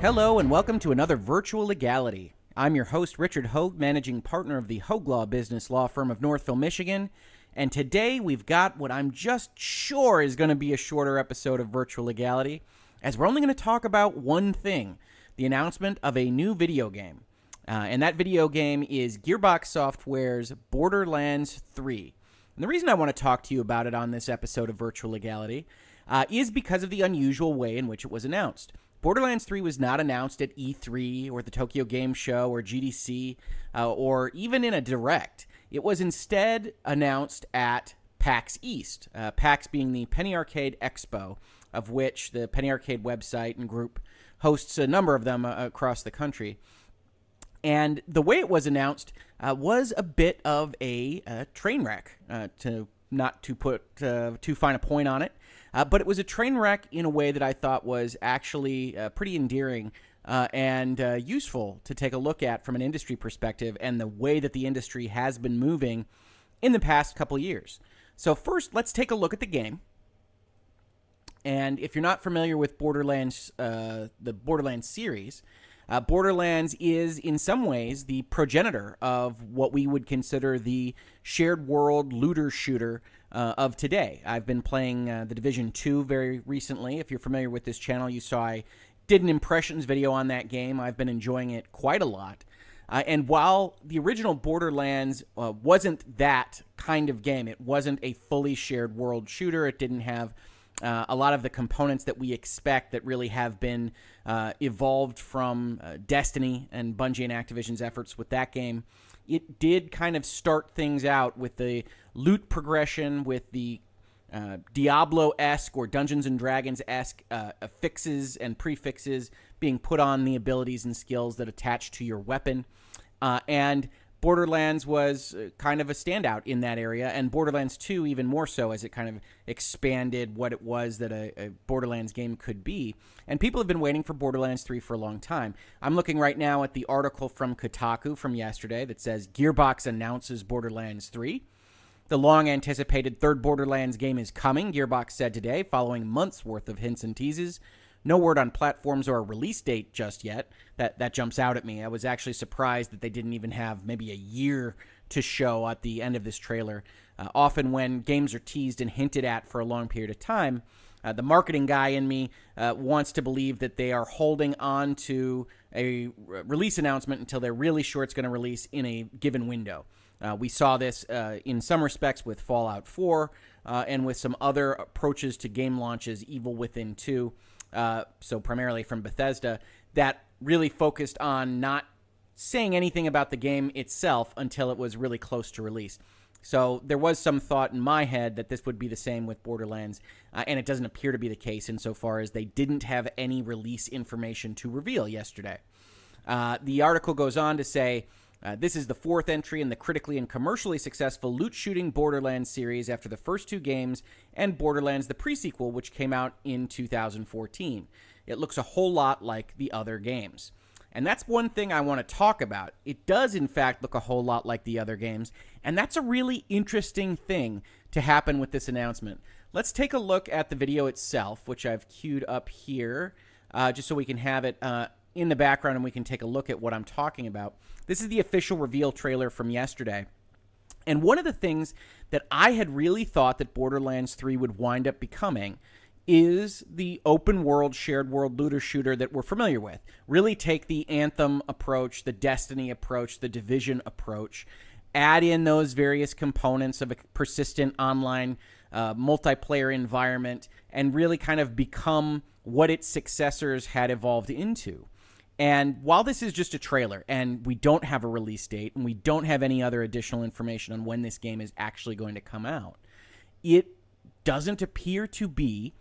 Hello, and welcome to another Virtual Legality. I'm your host, Richard Hoeg, managing partner of the Hoeg Law Business Law Firm of Northville, Michigan. And today we've got what I'm just sure is going to be a shorter episode of Virtual Legality, as we're only going to talk about one thing the announcement of a new video game. Uh, and that video game is Gearbox Software's Borderlands 3. And the reason I want to talk to you about it on this episode of Virtual Legality uh, is because of the unusual way in which it was announced. Borderlands 3 was not announced at E3 or the Tokyo Game Show or GDC uh, or even in a direct. It was instead announced at PAX East, uh, PAX being the Penny Arcade Expo, of which the Penny Arcade website and group hosts a number of them uh, across the country. And the way it was announced uh, was a bit of a, train wreck, uh, to not to put uh, too fine a point on it. Uh, but it was a train wreck in a way that I thought was actually uh, pretty endearing uh, and uh, useful to take a look at from an industry perspective and the way that the industry has been moving in the past couple years. So, first, let's take a look at the game. And if you're not familiar with Borderlands, uh, the Borderlands series, uh, Borderlands is, in some ways, the progenitor of what we would consider the shared world looter shooter uh, of today. I've been playing uh, the Division 2 very recently. If you're familiar with this channel, you saw I did an impressions video on that game. I've been enjoying it quite a lot. Uh, and while the original Borderlands uh, wasn't that kind of game, it wasn't a fully shared world shooter. It didn't have uh, a lot of the components that we expect that really have been uh, evolved from uh, Destiny and Bungie and Activision's efforts with that game. It did kind of start things out with the loot progression, with the uh, Diablo esque or Dungeons and Dragons esque uh, affixes and prefixes being put on the abilities and skills that attach to your weapon. Uh, and Borderlands was uh, kind of a standout in that area, and Borderlands 2 even more so as it kind of expanded what it was that a, a, Borderlands game could be. And people have been waiting for Borderlands 3 for a long time. I'm looking right now at the article from Kotaku from yesterday that says Gearbox announces Borderlands 3. The long anticipated third Borderlands game is coming, Gearbox said today, following months worth of hints and teases. No word on platforms or a release date just yet. That that jumps out at me. I was actually surprised that they didn't even have maybe a year to show at the end of this trailer. Uh, often, when games are teased and hinted at for a long period of time, uh, the marketing guy in me uh, wants to believe that they are holding on to a re- release announcement until they're really sure it's going to release in a given window. Uh, we saw this uh, in some respects with Fallout 4 uh, and with some other approaches to game launches, Evil Within 2 uh, so primarily from Bethesda, that really focused on not saying anything about the game itself until it was really close to release. So there was some thought in my head that this would be the same with Borderlands, uh, and it doesn't appear to be the case insofar as they didn't have any release information to reveal yesterday. Uh, the article goes on to say uh, this is the fourth entry in the critically and commercially successful loot shooting Borderlands series after the first two games and Borderlands the Pre-Sequel, which came out in 2014. It looks a whole lot like the other games. And that's one thing I want to talk about. It does, in fact, look a whole lot like the other games, and that's a really interesting thing to happen with this announcement. Let's take a look at the video itself, which I've queued up here, uh, just so we can have it uh, in the background and we can take a look at what I'm talking about. This is the official reveal trailer from yesterday. And one of the things that I had really thought that Borderlands 3 would wind up becoming is the open world, shared world looter shooter that we're familiar with. Really take the Anthem approach, the Destiny approach, the Division approach, add in those various components of a persistent online uh, multiplayer environment, and really kind of become what its successors had evolved into. And while this is just a trailer and we don't have a release date and we don't have any other additional information on when this game is actually going to come out, it doesn't appear to be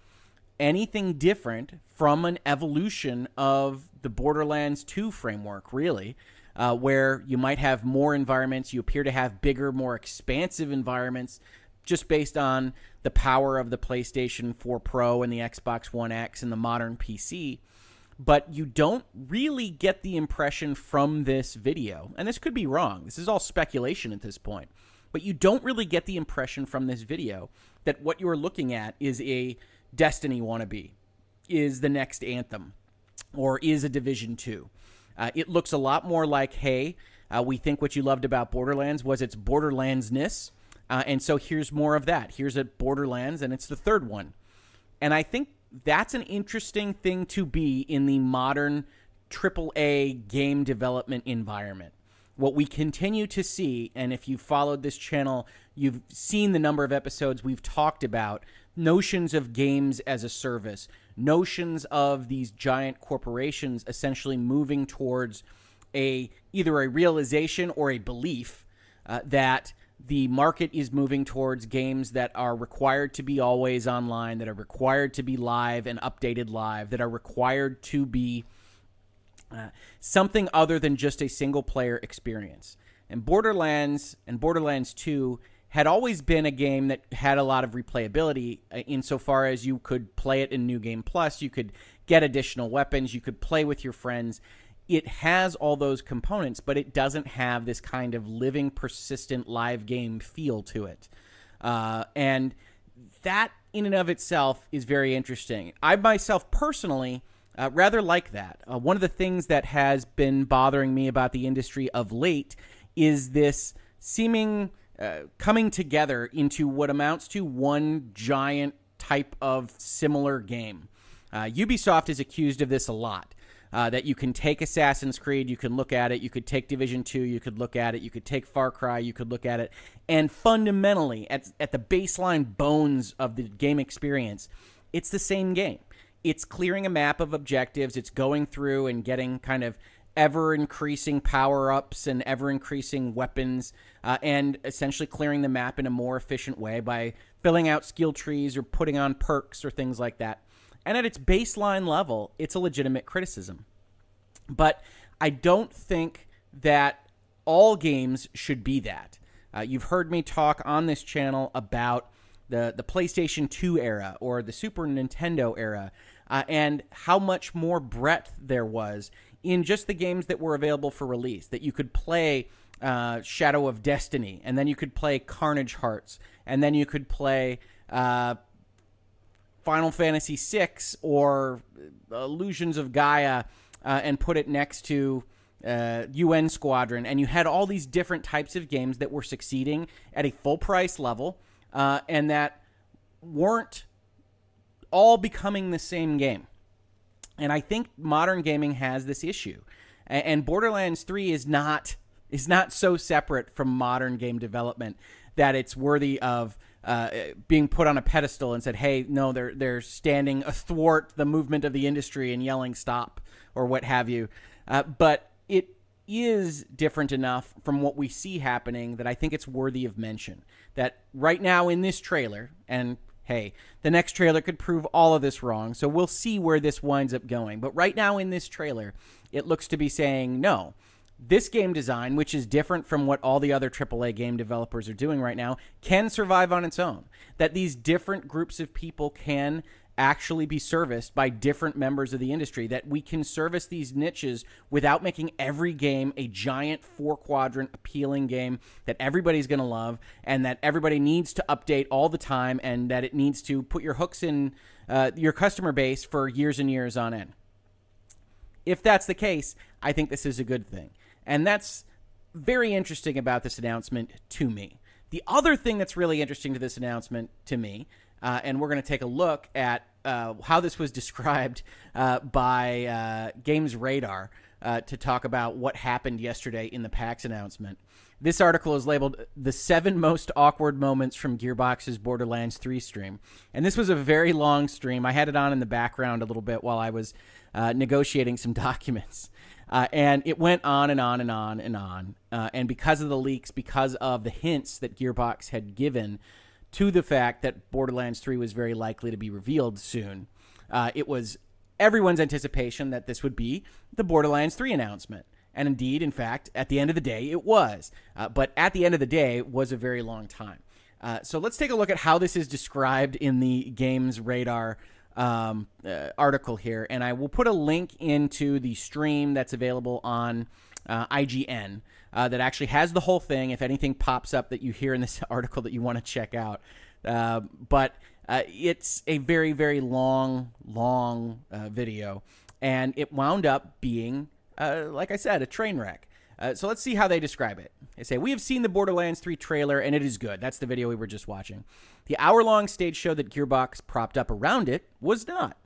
anything different from an evolution of the Borderlands 2 framework, really, uh, where you might have more environments. You appear to have bigger, more expansive environments just based on the power of the PlayStation 4 Pro and the Xbox One X and the modern PC. But you don't really get the impression from this video, and this could be wrong. This is all speculation at this point. But you don't really get the impression from this video that what you're looking at is a Destiny wannabe, is the next Anthem, or is a Division 2. Uh, it looks a lot more like, hey, uh, we think what you loved about Borderlands was its Borderlandsness. Uh, and so here's more of that. Here's a Borderlands, and it's the third one. And I think that's an interesting thing to be in the modern AAA game development environment. What we continue to see, and if you followed this channel, you've seen the number of episodes we've talked about notions of games as a service, notions of these giant corporations essentially moving towards a either a realization or a belief uh, that the market is moving towards games that are required to be always online, that are required to be live and updated live, that are required to be uh, something other than just a single player experience. And Borderlands and Borderlands 2 had always been a game that had a lot of replayability uh, insofar as you could play it in New Game Plus, you could get additional weapons, you could play with your friends. It has all those components, but it doesn't have this kind of living, persistent live game feel to it. Uh, and that, in and of itself, is very interesting. I myself personally uh, rather like that. Uh, one of the things that has been bothering me about the industry of late is this seeming uh, coming together into what amounts to one giant type of similar game. Uh, Ubisoft is accused of this a lot. Uh, that you can take Assassin's Creed, you can look at it, you could take Division 2, you could look at it, you could take Far Cry, you could look at it, and fundamentally, at, at the baseline bones of the game experience, it's the same game. It's clearing a map of objectives, it's going through and getting kind of ever increasing power ups and ever increasing weapons, uh, and essentially clearing the map in a more efficient way by filling out skill trees or putting on perks or things like that. And at its baseline level, it's a legitimate criticism. But I don't think that all games should be that. Uh, you've heard me talk on this channel about the, the PlayStation 2 era or the Super Nintendo era uh, and how much more breadth there was in just the games that were available for release. That you could play uh, Shadow of Destiny, and then you could play Carnage Hearts, and then you could play uh, Final Fantasy VI or Illusions of Gaia, uh, and put it next to. UN uh, Squadron, and you had all these different types of games that were succeeding at a full price level, uh, and that weren't all becoming the same game. And I think modern gaming has this issue. And Borderlands 3 is not is not so separate from modern game development that it's worthy of uh, being put on a pedestal and said, "Hey, no, they're they're standing athwart the movement of the industry and yelling stop or what have you." Uh, but it is different enough from what we see happening that I think it's worthy of mention. That right now in this trailer, and hey, the next trailer could prove all of this wrong. So we'll see where this winds up going. But right now in this trailer, it looks to be saying no. This game design, which is different from what all the other AAA game developers are doing right now, can survive on its own. That these different groups of people can actually be serviced by different members of the industry. That we can service these niches without making every game a giant four quadrant appealing game that everybody's going to love and that everybody needs to update all the time and that it needs to put your hooks in uh, your customer base for years and years on end. If that's the case i think this is a good thing and that's very interesting about this announcement to me the other thing that's really interesting to this announcement to me uh, and we're going to take a look at uh, how this was described uh, by uh, Games Radar uh, to talk about what happened yesterday in the PAX announcement. This article is labeled The Seven Most Awkward Moments from Gearbox's Borderlands 3 stream. And this was a very long stream. I had it on in the background a little bit while I was uh, negotiating some documents. Uh, and it went on and on and on and on. Uh, and because of the leaks, because of the hints that Gearbox had given to the fact that Borderlands 3 was very likely to be revealed soon, uh, it was everyone's anticipation that this would be the Borderlands 3 announcement. And indeed, in fact, at the end of the day, it was. Uh, but at the end of the day, was a very long time. Uh, so let's take a look at how this is described in the Games Radar um, uh, article here. And I will put a link into the stream that's available on uh, IGN uh, that actually has the whole thing. If anything pops up that you hear in this article that you want to check out. Uh, but uh, it's a very, very long, long uh, video. And it wound up being, like I said, a train wreck. Uh, so let's see how they describe it. They say, We have seen the Borderlands 3 trailer, and it is good. That's the video we were just watching. The hour long stage show that Gearbox propped up around it was not.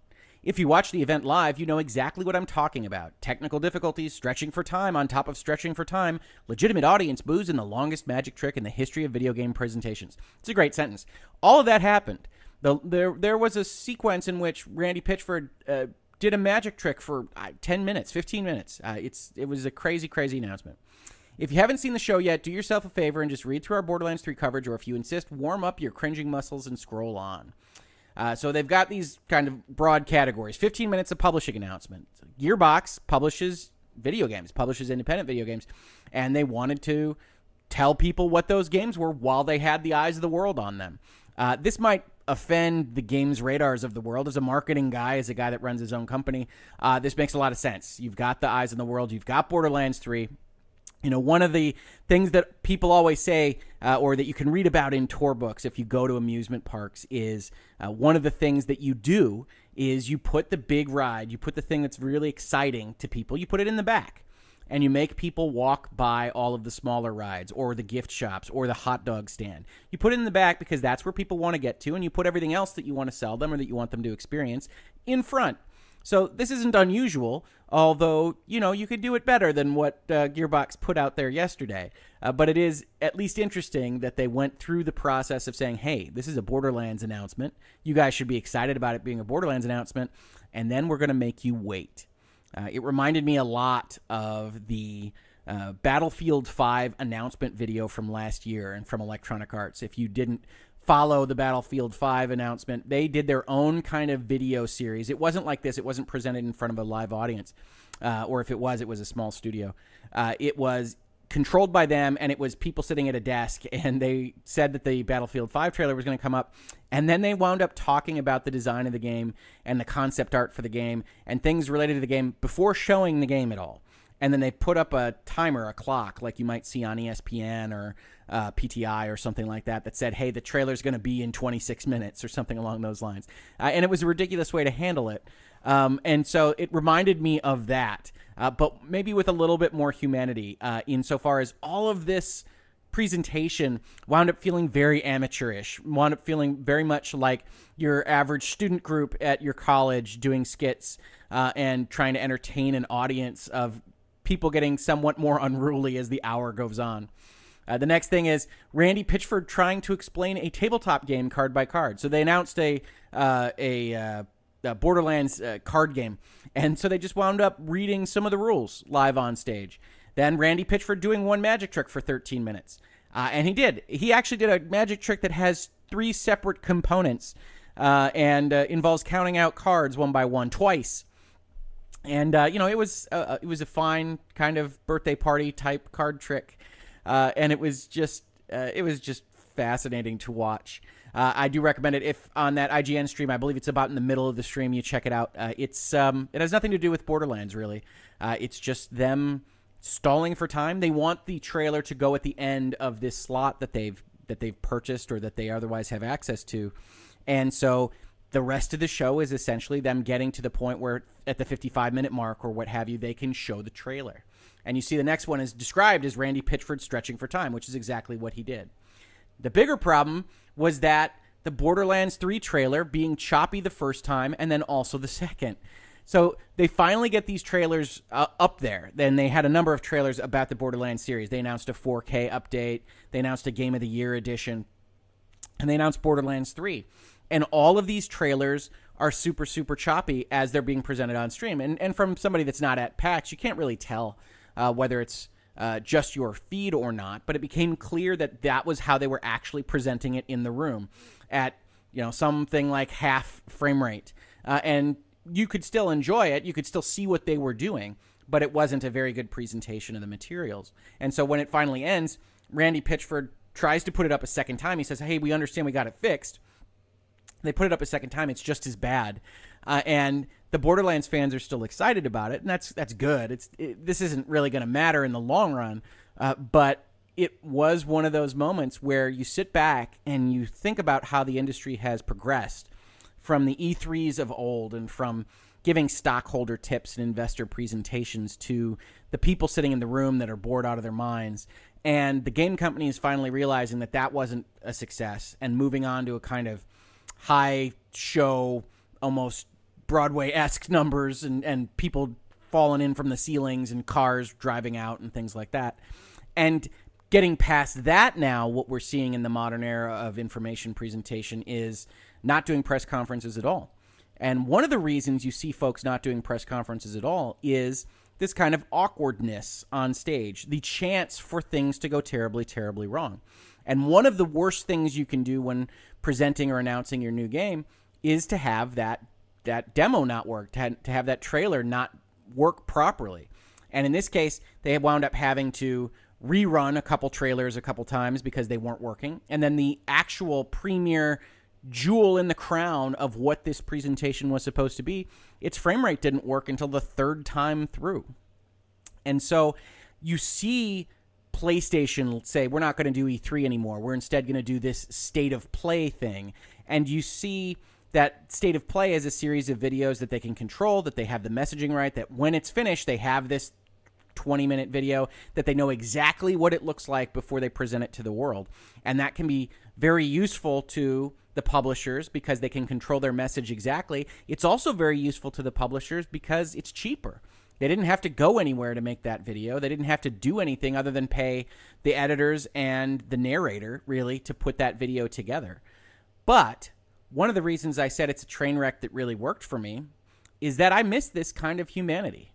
If you watch the event live, you know exactly what I'm talking about. Technical difficulties, stretching for time on top of stretching for time, legitimate audience boos, and the longest magic trick in the history of video game presentations. It's a great sentence. All of that happened. The, there, there was a sequence in which Randy Pitchford uh, did a magic trick for uh, 10 minutes, 15 minutes. Uh, it's, it was a crazy, crazy announcement. If you haven't seen the show yet, do yourself a favor and just read through our Borderlands 3 coverage, or if you insist, warm up your cringing muscles and scroll on. Uh, so they've got these kind of broad categories 15 minutes of publishing announcement. Gearbox publishes video games, publishes independent video games, and they wanted to tell people what those games were while they had the eyes of the world on them. Uh, this might offend the games radars of the world. As a marketing guy, as a guy that runs his own company, uh, this makes a lot of sense. You've got the eyes in the world. You've got Borderlands 3. You know, one of the things that people always say, uh, or that you can read about in tour books if you go to amusement parks, is uh, one of the things that you do is you put the big ride, you put the thing that's really exciting to people, you put it in the back and you make people walk by all of the smaller rides or the gift shops or the hot dog stand. You put it in the back because that's where people want to get to, and you put everything else that you want to sell them or that you want them to experience in front. So this isn't unusual, although you know you could do it better than what uh, Gearbox put out there yesterday. Uh, but it is at least interesting that they went through the process of saying, "Hey, this is a Borderlands announcement. You guys should be excited about it being a Borderlands announcement, and then we're going to make you wait." Uh, it reminded me a lot of the uh, Battlefield 5 announcement video from last year and from Electronic Arts. If you didn't follow the Battlefield 5 announcement, they did their own kind of video series. It wasn't like this, it wasn't presented in front of a live audience. Uh, or if it was, it was a small studio. Uh, it was controlled by them, and it was people sitting at a desk, and they said that the Battlefield 5 trailer was going to come up, and then they wound up talking about the design of the game and the concept art for the game and things related to the game before showing the game at all. And then they put up a timer, a clock, like you might see on ESPN or uh, PTI or something like that, that said, hey, the trailer's going to be in 26 minutes or something along those lines. Uh, and it was a ridiculous way to handle it. Um, and so it reminded me of that uh, but maybe with a little bit more humanity uh, insofar as all of this presentation wound up feeling very amateurish, wound up feeling very much like your average student group at your college doing skits uh, and trying to entertain an audience of people getting somewhat more unruly as the hour goes on. Uh, the next thing is Randy Pitchford trying to explain a tabletop game card by card. So they announced a uh, a uh, Borderlands uh, card game. And so they just wound up reading some of the rules live on stage. Then Randy Pitchford doing one magic trick for 13 minutes. Uh, and he did. He actually did a magic trick that has three separate components uh, and uh, involves counting out cards one by one twice. And uh, you know, it was it was a fine kind of birthday party type card trick, and it was just it was just fascinating to watch. Uh, I do recommend it if on that IGN stream. I believe it's about in the middle of the stream. You check it out. Uh, it's um, it has nothing to do with Borderlands really. Uh, it's just them stalling for time. They want the trailer to go at the end of this slot that they've that they've purchased or that they otherwise have access to, and so the rest of the show is essentially them getting to the point where at the 55 minute mark or what have you, they can show the trailer. And you see the next one is described as Randy Pitchford stretching for time, which is exactly what he did. The bigger problem was that the Borderlands 3 trailer being choppy the first time and then also the second. So they finally get these trailers uh, up there. Then they had a number of trailers about the Borderlands series. They announced a 4K update, they announced a Game of the Year edition, and they announced Borderlands 3. And all of these trailers are super super choppy as they're being presented on stream. And and from somebody that's not at PAX, you can't really tell uh, whether it's uh, just your feed or not. But it became clear that that was how they were actually presenting it in the room at you know something like half frame rate, uh, and you could still enjoy it. You could still see what they were doing, but it wasn't a very good presentation of the materials. And so when it finally ends, Randy Pitchford tries to put it up a second time. He says, "Hey, we understand we got it fixed." They put it up a second time. It's just as bad, uh, and the Borderlands fans are still excited about it, and that's that's good. It's it, this isn't really going to matter in the long run, uh, but it was one of those moments where you sit back and you think about how the industry has progressed from the E3s of old and from giving stockholder tips and investor presentations to the people sitting in the room that are bored out of their minds. And the game company is finally realizing that that wasn't a success and moving on to a kind of high show, almost Broadway esque numbers and, and people falling in from the ceilings and cars driving out and things like that. And getting past that now, what we're seeing in the modern era of information presentation is not doing press conferences at all. And one of the reasons you see folks not doing press conferences at all is this kind of awkwardness on stage, the chance for things to go terribly, terribly wrong. And one of the worst things you can do when presenting or announcing your new game is to have that that demo not work, to have, to have that trailer not work properly. And in this case, they wound up having to rerun a couple trailers a couple times because they weren't working. And then the actual premiere jewel in the crown of what this presentation was supposed to be, its frame rate didn't work until the third time through. And so you see PlayStation say, we're not going to do E3 anymore. We're instead going to do this state of play thing. And you see that state of play is a series of videos that they can control, that they have the messaging right, that when it's finished, they have this 20 minute video that they know exactly what it looks like before they present it to the world. And that can be very useful to the publishers because they can control their message exactly. It's also very useful to the publishers because it's cheaper. They didn't have to go anywhere to make that video. They didn't have to do anything other than pay the editors and the narrator, really, to put that video together. But one of the reasons I said it's a train wreck that really worked for me is that I miss this kind of humanity.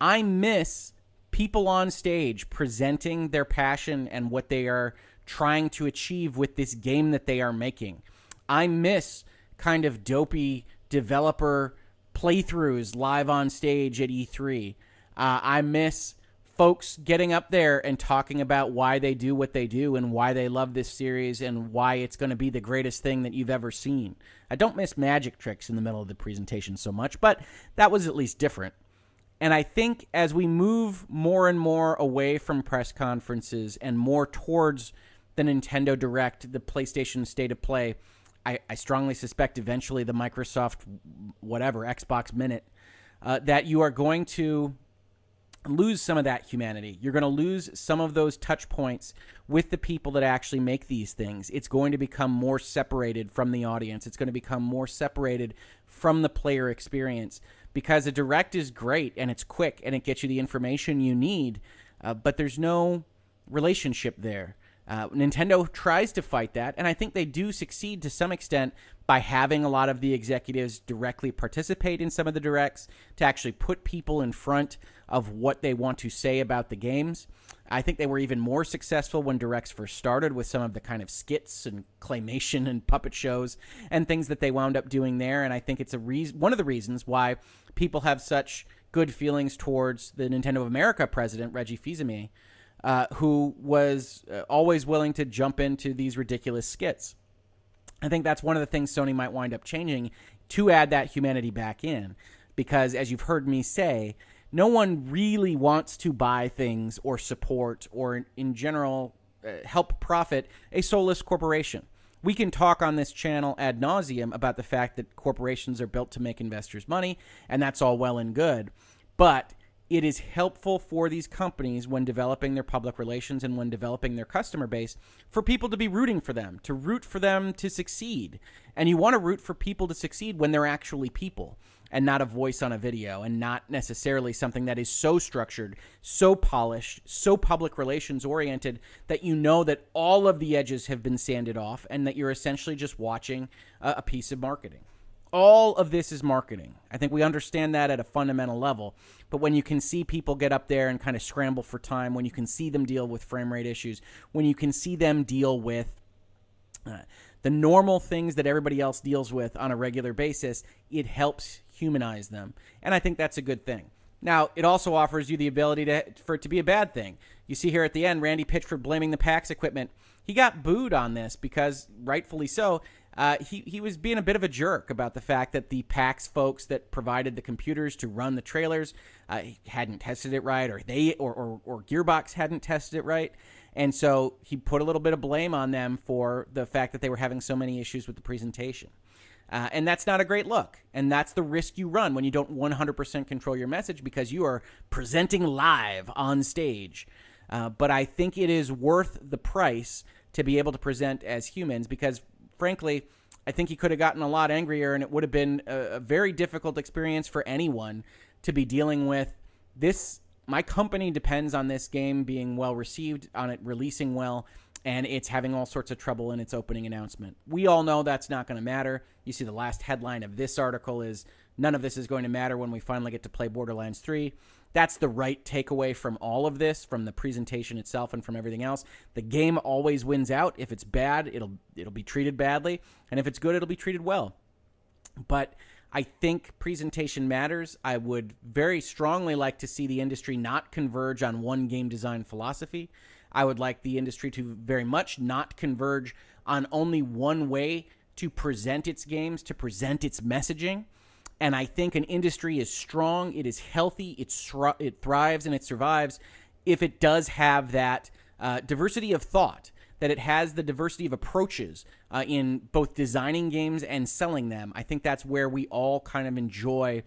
I miss people on stage presenting their passion and what they are trying to achieve with this game that they are making. I miss kind of dopey developer playthroughs live on stage at E3. Uh, I miss folks getting up there and talking about why they do what they do and why they love this series and why it's going to be the greatest thing that you've ever seen. I don't miss magic tricks in the middle of the presentation so much, but that was at least different. And I think as we move more and more away from press conferences and more towards the Nintendo Direct, the PlayStation State of Play, I, I strongly suspect eventually the Microsoft, whatever, Xbox Minute, uh, that you are going to lose some of that humanity. You're going to lose some of those touch points with the people that actually make these things. It's going to become more separated from the audience. It's going to become more separated from the player experience because a direct is great and it's quick and it gets you the information you need, uh, but there's no relationship there. Uh, Nintendo tries to fight that, and I think they do succeed to some extent by having a lot of the executives directly participate in some of the directs to actually put people in front of what they want to say about the games. I think they were even more successful when directs first started with some of the kind of skits and claymation and puppet shows and things that they wound up doing there. And I think it's a reason, one of the reasons why people have such good feelings towards the Nintendo of America president Reggie Fils-Aimé uh, who was uh, always willing to jump into these ridiculous skits. I think that's one of the things Sony might wind up changing to add that humanity back in. Because as you've heard me say, no one really wants to buy things or support or, in general, uh, help profit a soulless corporation. We can talk on this channel ad nauseum about the fact that corporations are built to make investors money, and that's all well and good. But it is helpful for these companies when developing their public relations and when developing their customer base for people to be rooting for them, to root for them to succeed. And you want to root for people to succeed when they're actually people and not a voice on a video and not necessarily something that is so structured, so polished, so public relations oriented that you know that all of the edges have been sanded off and that you're essentially just watching a, piece of marketing all of this is marketing. I think we understand that at a fundamental level. But when you can see people get up there and kind of scramble for time, when you can see them deal with frame rate issues, when you can see them deal with uh, the normal things that everybody else deals with on a regular basis, it helps humanize them. And I think that's a good thing. Now, it also offers you the ability to, for it to be a bad thing. You see here at the end, Randy Pitchford blaming the PAX equipment. He got booed on this because, rightfully so, uh, he, he was being a bit of a jerk about the fact that the PAX folks that provided the computers to run the trailers uh, hadn't tested it right, or they or, or, or Gearbox hadn't tested it right. And so he put a little bit of blame on them for the fact that they were having so many issues with the presentation. Uh, and that's not a great look. And that's the risk you run when you don't 100% control your message because you are presenting live on stage. Uh, but I think it is worth the price to be able to present as humans because, frankly, I think he could have gotten a lot angrier and it would have been a, a very difficult experience for anyone to be dealing with this. My company depends on this game being well received, on it releasing well, and it's having all sorts of trouble in its opening announcement. We all know that's not going to matter. You see, the last headline of this article is none of this is going to matter when we finally get to play Borderlands 3. That's the right takeaway from all of this, from the presentation itself and from everything else. The game always wins out. If it's bad, it'll it'll be treated badly, and if it's good, it'll be treated well. But I think presentation matters. I would very strongly like to see the industry not converge on one game design philosophy. I would like the industry to very much not converge on only one way to present its games, to present its messaging. And I think an industry is strong, it is healthy, it, it thrives, and it survives if it does have that uh, diversity of thought, that it has the diversity of approaches uh, in both designing games and selling them. I think that's where we all kind of enjoy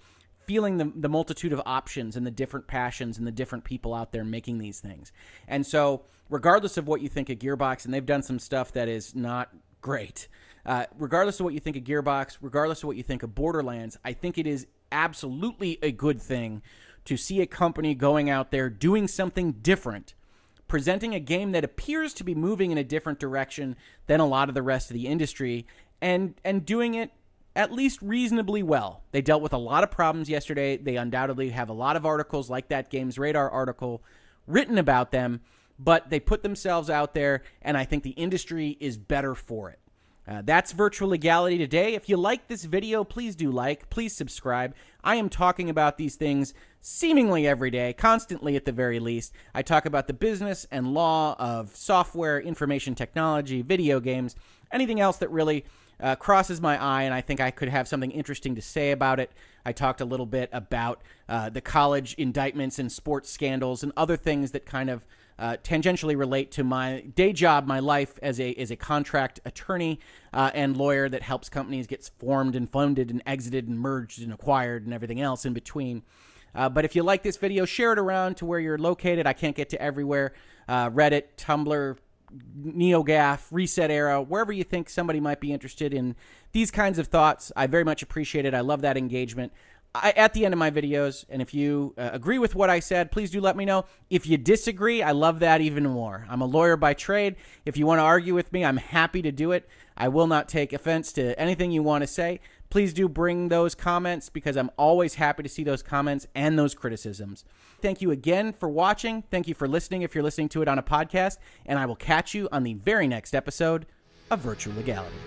feeling the, the multitude of options and the different passions and the different people out there making these things. And so, regardless of what you think of Gearbox, and they've done some stuff that is not great, uh, regardless of what you think of Gearbox, regardless of what you think of Borderlands, I think it is absolutely a good thing to see a company going out there doing something different, presenting a game that appears to be moving in a different direction than a lot of the rest of the industry, and and doing it at least reasonably well. They dealt with a lot of problems yesterday. They undoubtedly have a lot of articles like that Games Radar article written about them, but they put themselves out there, and I think the industry is better for it. Uh, that's virtual legality today. If you like this video, please do like, please subscribe. I am talking about these things seemingly every day, constantly at the very least. I talk about the business and law of software, information technology, video games, anything else that really uh, crosses my eye, and I think I could have something interesting to say about it. I talked a little bit about uh, the college indictments and sports scandals and other things that kind of uh, tangentially relate to my day job, my life as a as a contract attorney uh, and lawyer that helps companies get formed and funded and exited and merged and acquired and everything else in between. Uh, but if you like this video, share it around to where you're located. I can't get to everywhere. Uh, Reddit, Tumblr, NeoGAF, Reset Era, wherever you think somebody might be interested in these kinds of thoughts. I very much appreciate it. I love that engagement. I, at the end of my videos, and if you uh, agree with what I said, please do let me know. If you disagree, I love that even more. I'm a lawyer by trade. If you want to argue with me, I'm happy to do it. I will not take offense to anything you want to say. Please do bring those comments because I'm always happy to see those comments and those criticisms. Thank you again for watching. Thank you for listening if you're listening to it on a podcast, and I will catch you on the very next episode of Virtual Legality.